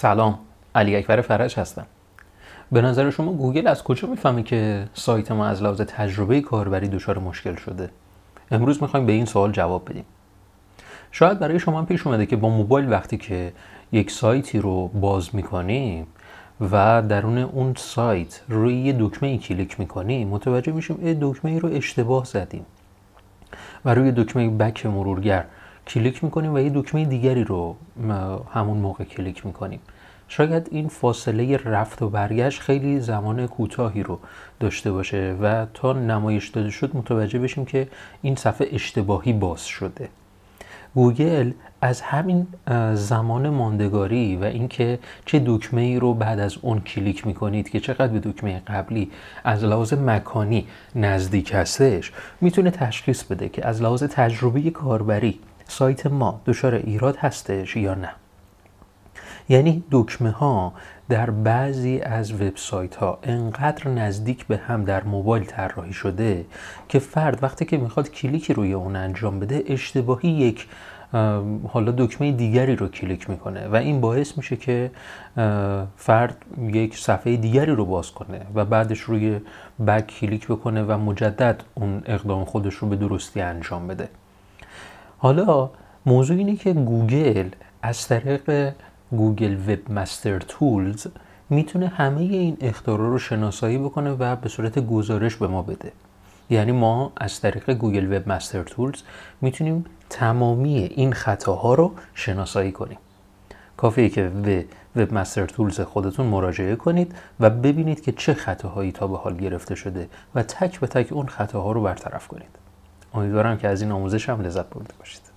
سلام علی اکبر فرج هستم. به نظر شما گوگل از کجا می‌فهمه که سایت ما از لحاظ تجربه کاربری دچار مشکل شده؟ امروز می‌خوایم به این سوال جواب بدیم. شاید برای شما پیش اومده که با موبایل وقتی که یک سایتی رو باز می‌کنیم و درون اون سایت روی یه دکمه ای کلیک می‌کنیم متوجه میشیم ای دکمه ای رو اشتباه زدیم و روی دکمه back مرورگر کلیک می‌کنیم و یه دکمه دیگری رو همون موقع کلیک می‌کنیم. شاید این فاصله رفت و برگشت خیلی زمان کوتاهی رو داشته باشه و تا نمایش داده شد متوجه بشیم که این صفحه اشتباهی باز شده. گوگل از همین زمان ماندگاری و اینکه چه دکمه ای رو بعد از اون کلیک می‌کنید که چقدر به دکمه قبلی از لحاظ مکانی نزدیک هستش می‌تونه تشخیص بده که از لحاظ تجربه کاربری سایت ما دچار ایراد هستش یا نه؟ یعنی دکمه ها در بعضی از وبسایت ها انقدر نزدیک به هم در موبایل طراحی شده که فرد وقتی که می‌خواد کلیکی روی اون انجام بده اشتباهی یک حالا دکمه دیگری رو کلیک می‌کنه و این باعث میشه که فرد یک صفحه دیگری رو باز کنه و بعدش روی back کلیک بکنه و مجدد اون اقدام خودش رو به درستی انجام بده. حالا موضوع اینه که گوگل از طریق Google Webmaster Tools می‌تونه همه این اخطارا رو شناسایی بکنه و به صورت گزارش به ما بده. یعنی ما از طریق Google Webmaster Tools می‌تونیم تمامی این خطاها رو شناسایی کنیم. کافیه که به وب مستر تولز خودتون مراجعه کنید و ببینید که چه خطاهایی تا به حال گرفته شده و تک به تک اون خطاها رو برطرف کنید. امیدوارم که از این آموزش هم لذت برده باشید.